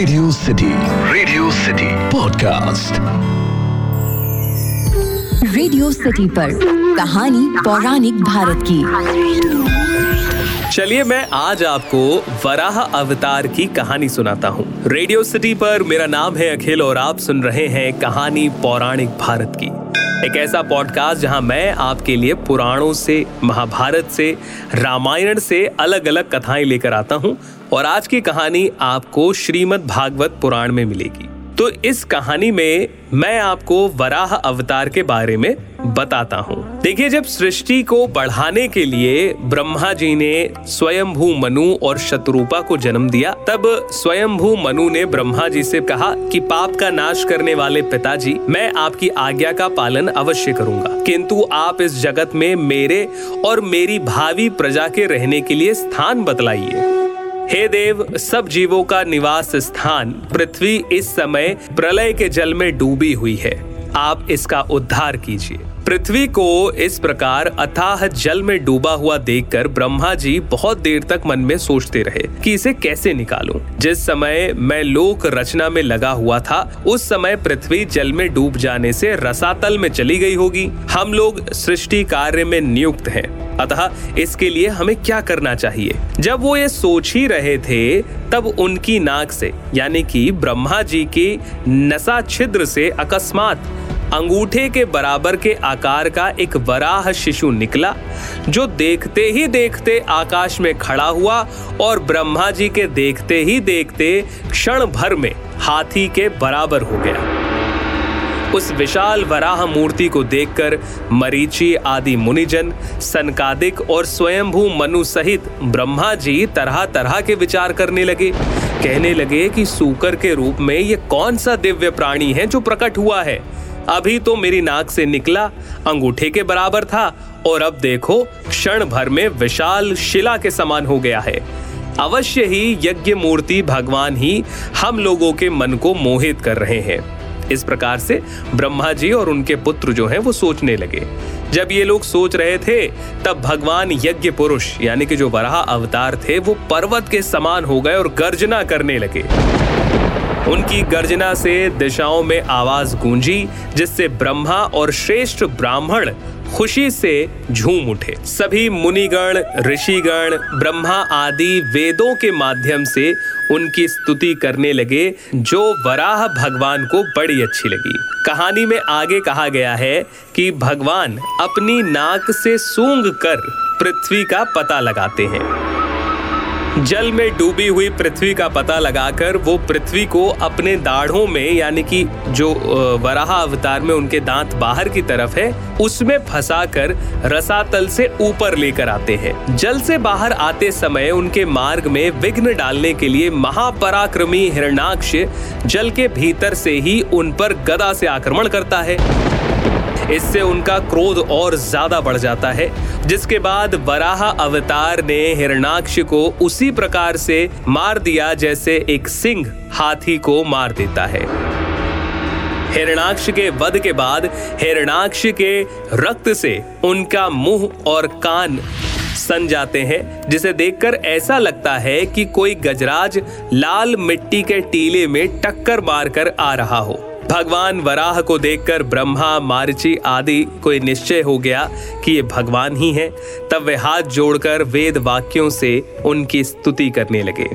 Radio city radio city podcast radio city पर कहानी पौराणिक भारत की। चलिए मैं आज आपको वराह अवतार की कहानी सुनाता हूँ। रेडियो सिटी पर मेरा नाम है अखिल और आप सुन रहे हैं कहानी पौराणिक भारत की। एक ऐसा पॉडकास्ट जहाँ मैं आपके लिए पुराणों से, महाभारत से, रामायण से अलग अलग कथाएँ लेकर आता हूँ और आज की कहानी आपको श्रीमद् भागवत पुराण में मिलेगी। तो इस कहानी में मैं आपको वराह अवतार के बारे में बताता हूँ। देखिए, जब सृष्टि को बढ़ाने के लिए ब्रह्मा जी ने स्वयंभू मनु और शत्रुपा को जन्म दिया, तब स्वयंभू मनु ने ब्रह्मा जी से कहा कि पाप का नाश करने वाले पिताजी, मैं आपकी आज्ञा का पालन अवश्य करूँगा। किंतु आप इस जगत में मेरे और मेरी भावी प्रजा के रहने के लिए स्थान बतलाइए। हे देव, सब जीवों का निवास स्थान पृथ्वी इस समय प्रलय के जल में डूबी हुई है। आप इसका उद्धार कीजिए। पृथ्वी को इस प्रकार अथाह जल में डूबा हुआ देखकर ब्रह्मा जी बहुत देर तक मन में सोचते रहे कि इसे कैसे निकालूं। जिस समय मैं लोक रचना में लगा हुआ था, उस समय पृथ्वी जल में डूब जाने से रसातल में चली गई होगी। हम लोग सृष्टि कार्य में नियुक्त हैं। अतः इसके लिए हमें क्या करना चाहिए? जब वो ये सोच ही रहे थे, तब उनकी नाक से, यानी कि ब्रह्मा जी की नसा छिद्र से अकस्मात अंगूठे के बराबर के आकार का एक वराह शिशु निकला, जो देखते ही देखते आकाश में खड़ा हुआ और ब्रह्मा जी के देखते ही देखते क्षण भर में हाथी के बराबर हो गया। उस विशाल वराह मूर्ति को देखकर मरीचि आदि मुनिजन, सनकादिक और स्वयंभू मनु सहित ब्रह्मा जी तरह तरह के विचार करने लगे। कहने लगे कि सूकर के रूप में ये कौन सा दिव्य प्राणी है जो प्रकट हुआ है? अभी तो मेरी नाक से निकला, अंगूठे के बराबर था, और अब देखो, क्षण भर में विशाल शिला के समान हो गया है। अवश्य ही यज्ञ मूर्ति भगवान ही हम लोगों के मन को मोहित कर रहे हैं। इस प्रकार से ब्रह्मा जी और उनके पुत्र जो हैं, वो सोचने लगे। जब ये लोग सोच रहे थे, तब भगवान यज्ञ पुरुष, यानी कि जो वराह अवतार थे, वो पर्वत के समान हो गए और गर्जना करने लगे। उनकी गर्जना से दिशाओं में आवाज़ गूंजी, जिससे ब्रह्मा और श्रेष्ठ ब्राह्मण खुशी से झूम उठे। सभी मुनिगण, ऋषिगण, ब्रह्मा आदि वेदों के माध्यम से उनकी स्तुति करने लगे, जो वराह भगवान को बड़ी अच्छी लगी। कहानी में आगे कहा गया है कि भगवान अपनी नाक से सूंघ कर पृथ्वी का पता लगाते हैं। जल में डूबी हुई पृथ्वी का पता लगाकर वो पृथ्वी को अपने दाढ़ों में, यानी कि जो वराह अवतार में उनके दांत बाहर की तरफ़ है, उसमें फंसाकर रसातल से ऊपर लेकर आते हैं। जल से बाहर आते समय उनके मार्ग में विघ्न डालने के लिए महापराक्रमी हिरणाक्ष जल के भीतर से ही उन पर गदा से आक्रमण करता है। इससे उनका क्रोध और ज़्यादा बढ़ जाता है, जिसके बाद वराह अवतार ने हिरणाक्ष को उसी प्रकार से मार दिया जैसे एक सिंह हाथी को मार देता है। हिरणाक्ष के वध के बाद हिरणाक्ष के रक्त से उनका मुँह और कान सन जाते हैं, जिसे देखकर ऐसा लगता है कि कोई गजराज लाल मिट्टी के टीले में टक्कर मारकर आ रहा हो। भगवान वराह को देखकर ब्रह्मा, मारिची आदि को निश्चय हो गया कि ये भगवान ही हैं, तब वे हाथ जोड़कर वेद वाक्यों से उनकी स्तुति करने लगे।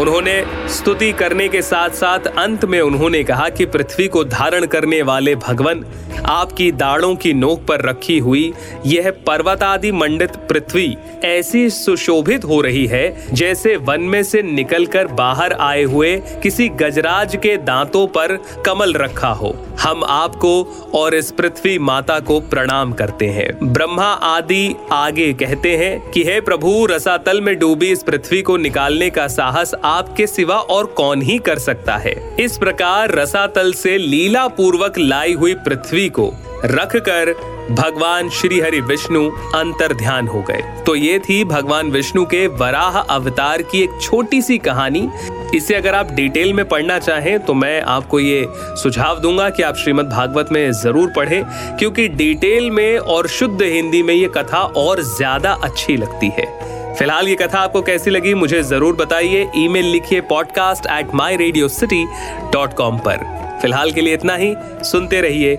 उन्होंने स्तुति करने के साथ साथ अंत में उन्होंने कहा कि पृथ्वी को धारण करने वाले भगवान आपकी दाढ़ों की नोक पर रखी हुई यह पर्वतादि मंडित पृथ्वी ऐसी सुशोभित हो रही है जैसे वन में से निकलकर बाहर आए हुए किसी गजराज के दांतों पर कमल रखा हो। हम आपको और इस पृथ्वी माता को प्रणाम करते हैं। ब्रह्मा आदि आगे कहते हैं कि हे प्रभु, रसातल में डूबी इस पृथ्वी को निकालने का साहस आपके सिवा और कौन ही कर सकता है। इस प्रकार रसातल से लीला पूर्वक लाई हुई पृथ्वी को रखकर भगवान श्री हरि विष्णु अंतर ध्यान हो गए। तो ये थी भगवान विष्णु के वराह अवतार की एक छोटी सी कहानी। इसे अगर आप डिटेल में पढ़ना चाहें तो मैं आपको ये सुझाव दूँगा कि आप श्रीमद् भागवत में ज़रूर पढ़ें, क्योंकि डिटेल में और शुद्ध हिंदी में ये कथा और ज़्यादा अच्छी लगती है। फ़िलहाल ये कथा आपको कैसी लगी, मुझे ज़रूर बताइए। ईमेल लिखिए podcast at my radio city dot com पर। फ़िलहाल के लिए इतना ही, सुनते रहिए